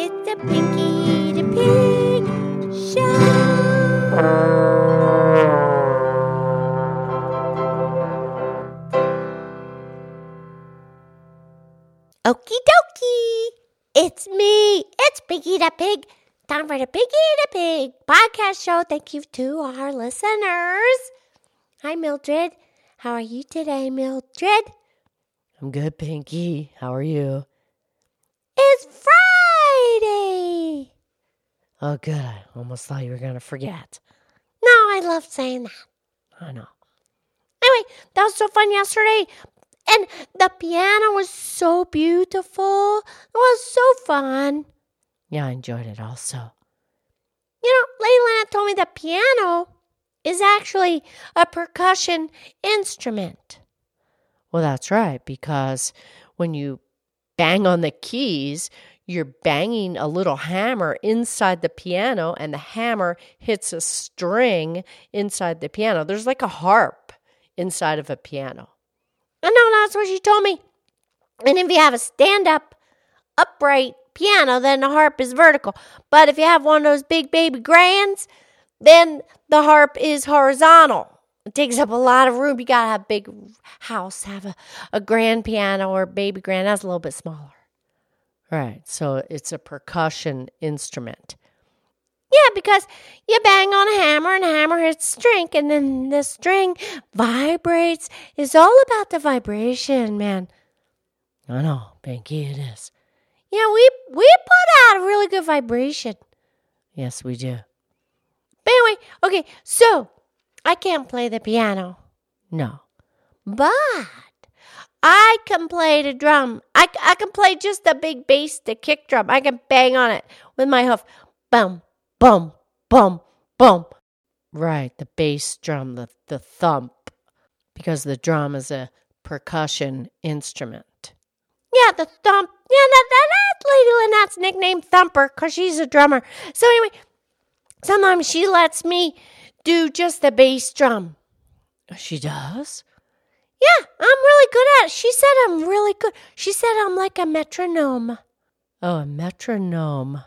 It's a Pinky the Pig show. Okie dokie. It's me. It's Pinky the Pig. Time for the Pinky the Pig podcast show. Thank you to our listeners. Hi, Mildred. How are you today, Mildred? I'm good, Pinky. How are you? It's Friday. Oh, good. I almost thought you were going to forget. No, I love saying that. I know. Anyway, that was so fun yesterday. And the piano was so beautiful. It was so fun. Yeah, I enjoyed it also. You know, Lady told me the piano is actually a percussion instrument. Well, that's right, because when you bang on the keys, you're banging a little hammer inside the piano, and the hammer hits a string inside the piano. There's like a harp inside of a piano. I know that's what she told me. And if you have a stand up, upright piano, then the harp is vertical. But if you have one of those big baby grands, then the harp is horizontal. It takes up a lot of room. You gotta have a big house, have a, a grand piano or baby grand. That's a little bit smaller. Right. So it's a percussion instrument. Yeah, because you bang on a hammer and hammer hits string and then the string vibrates. It's all about the vibration, man. I know, Pinky, it is. Yeah, we we put out a really good vibration. Yes, we do. But anyway, okay, so I can't play the piano. No. But I can play the drum. I, I can play just the big bass, the kick drum. I can bang on it with my hoof. Boom, boom, boom, boom. Right, the bass drum, the, the thump, because the drum is a percussion instrument. Yeah, the thump. Yeah, that, that, that's Lady Lynette's nickname, Thumper, because she's a drummer. So anyway, sometimes she lets me do just the bass drum. She does? Yeah, I'm really good at it. She said I'm really good. She said I'm like a metronome. Oh, a metronome.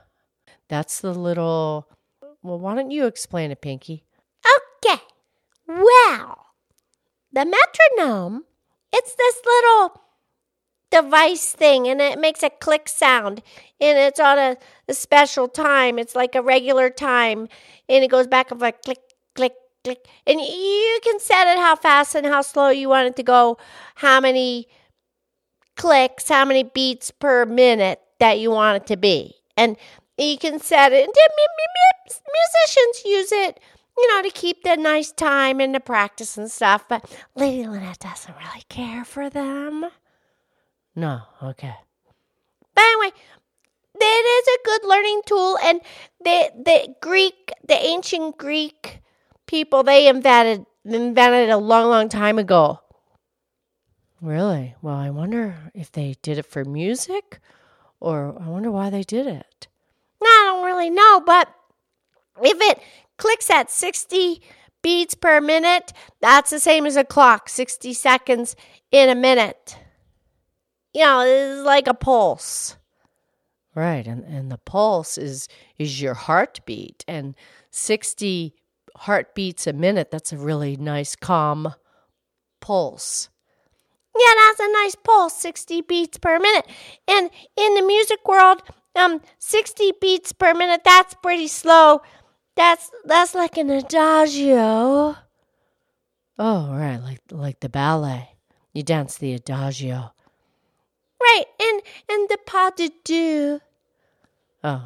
That's the little. Well, why don't you explain it, Pinky? Okay. Well, the metronome, it's this little device thing and it makes a click sound and it's on a, a special time. It's like a regular time and it goes back of a click, click, click. And you can set it how fast and how slow you want it to go, how many clicks, how many beats per minute that you want it to be. And you can set it. Musicians use it, you know, to keep the nice time and the practice and stuff. But Lady Lynette doesn't really care for them. No, okay. But anyway, it is a good learning tool, and the the Greek, the ancient Greek people, they invented invented a long, long time ago. Really? Well, I wonder if they did it for music, or I wonder why they did it. I don't really know, but if it clicks at 60 beats per minute, that's the same as a clock, 60 seconds in a minute. You know, it's like a pulse. Right, and, and the pulse is is your heartbeat, and 60 heartbeats a minute, that's a really nice calm pulse. Yeah, that's a nice pulse, 60 beats per minute. And in the music world, um 60 beats per minute, that's pretty slow. That's that's like an adagio. Oh, right, like like the ballet. You dance the adagio. Right, and and the pas de deux. Oh,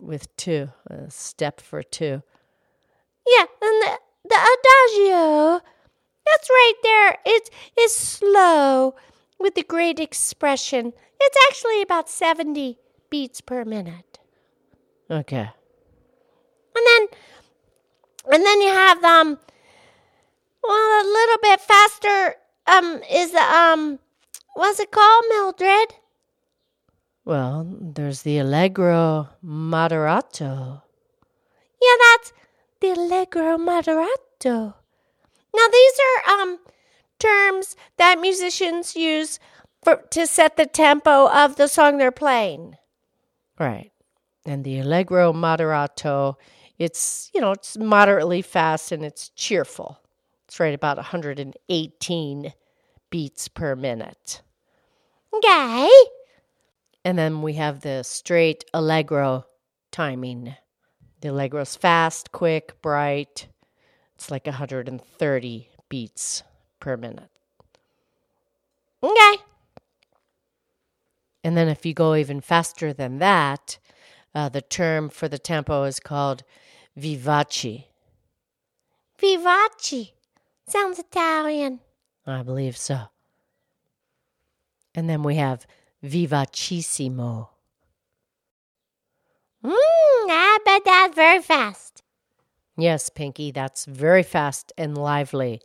with two, a step for two. Yeah, and the the adagio. That's right there. It's it's slow with a great expression. It's actually about 70 beats per minute. Okay. And then and then you have um well a little bit faster um is the um what's it called, Mildred? Well, there's the Allegro Moderato. Yeah, that's the Allegro Moderato. Now these are um terms that musicians use for to set the tempo of the song they're playing. Right. And the Allegro moderato, it's, you know, it's moderately fast and it's cheerful. It's right about 118 beats per minute. Okay. And then we have the straight Allegro timing. The Allegro's fast, quick, bright. It's like 130 beats per minute. Okay. And then if you go even faster than that, uh, the term for the tempo is called vivace. Vivace. Sounds Italian. I believe so. And then we have vivacissimo. Mmm, I bet that's very fast. Yes, Pinky, that's very fast and lively.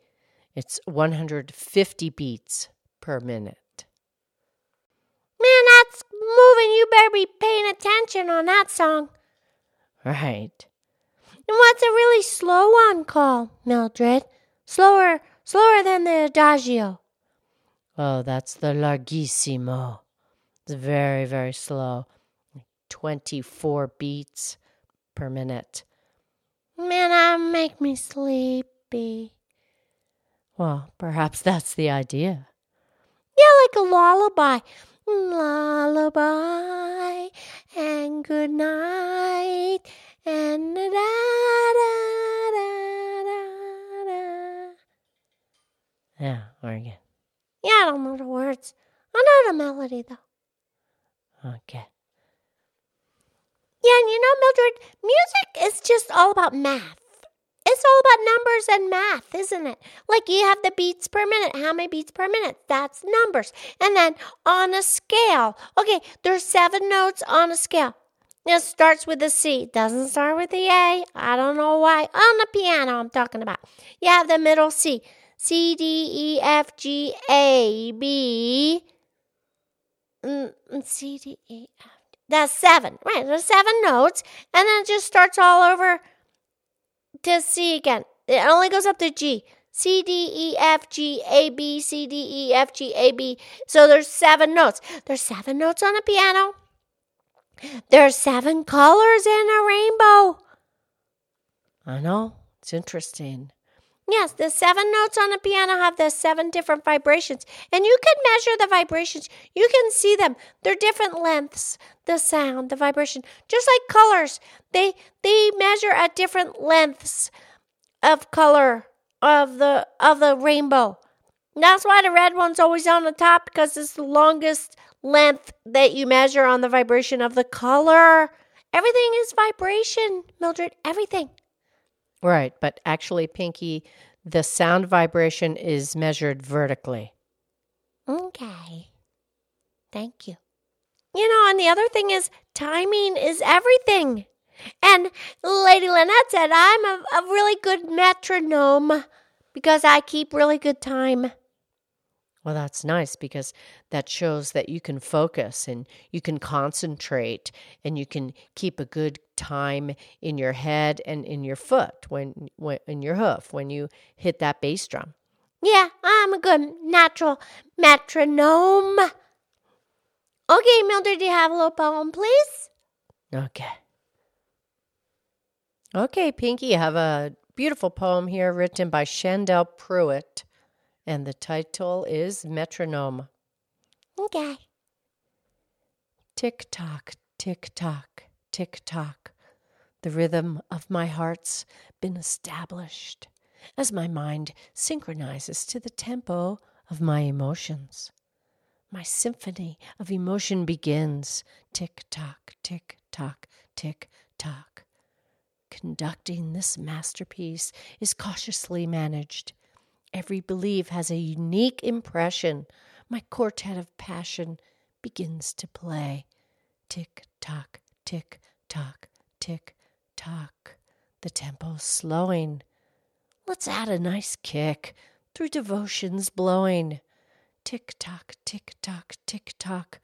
It's 150 beats per minute. Man, that's moving. You better be paying attention on that song. Right. And what's a really slow one called, Mildred? Slower, slower than the adagio. Oh, that's the larghissimo. It's very, very slow. 24 beats per minute. Man, that make me sleepy. Well, perhaps that's the idea. Yeah, like a lullaby. Lullaby and good night and da da da da da. Yeah, or again. Yeah, I don't know the words. I know the melody though. Okay. You know, Mildred, music is just all about math. It's all about numbers and math, isn't it? Like you have the beats per minute. How many beats per minute? That's numbers. And then on a scale, okay, there's seven notes on a scale. It starts with a C. Doesn't start with the A. I don't know why. On the piano, I'm talking about. You have the middle C. C, D, E, F, G, A, B. Mm, C, D, E, F. That's seven. Right. There's seven notes. And then it just starts all over to C again. It only goes up to G. C, D, E, F, G, A, B, C, D, E, F, G, A, B. So there's seven notes. There's seven notes on a piano. There's seven colors in a rainbow. I know. It's interesting. Yes, the seven notes on a piano have the seven different vibrations. And you can measure the vibrations. You can see them. They're different lengths, the sound, the vibration. Just like colors. They they measure at different lengths of color of the of the rainbow. And that's why the red one's always on the top because it's the longest length that you measure on the vibration of the color. Everything is vibration, Mildred. Everything. Right, but actually, Pinky, the sound vibration is measured vertically. Okay. Thank you. You know, and the other thing is timing is everything. And Lady Lynette said I'm a, a really good metronome because I keep really good time. Well, that's nice because that shows that you can focus and you can concentrate and you can keep a good time in your head and in your foot when, when in your hoof when you hit that bass drum. Yeah, I'm a good natural metronome. Okay, Mildred, do you have a little poem, please? Okay. Okay, Pinky, you have a beautiful poem here written by Shandell Pruitt and the title is Metronome. Okay. Tick tock, tick tock, tick tock. The rhythm of my heart's been established as my mind synchronizes to the tempo of my emotions. My symphony of emotion begins tick tock, tick tock, tick tock. Conducting this masterpiece is cautiously managed Every belief has a unique impression. My quartet of passion begins to play. Tick tock, tick tock, tick tock. The tempo's slowing. Let's add a nice kick through devotion's blowing. Tick tock, tick tock, tick tock.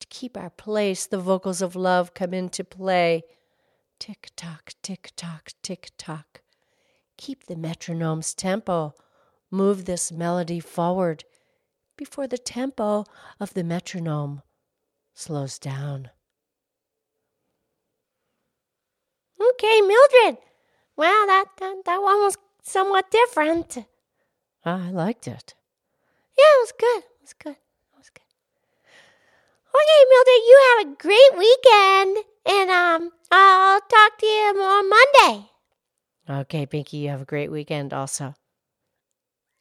To keep our place, the vocals of love come into play. Tick tock, tick tock, tick tock. Keep the metronome's tempo move this melody forward before the tempo of the metronome slows down. Okay, Mildred. Well, that, that, that one was somewhat different. I liked it. Yeah, it was good. It was good. It was good. Okay, Mildred, you have a great weekend, and um, I'll talk to you on Monday. Okay, Pinky, you have a great weekend also.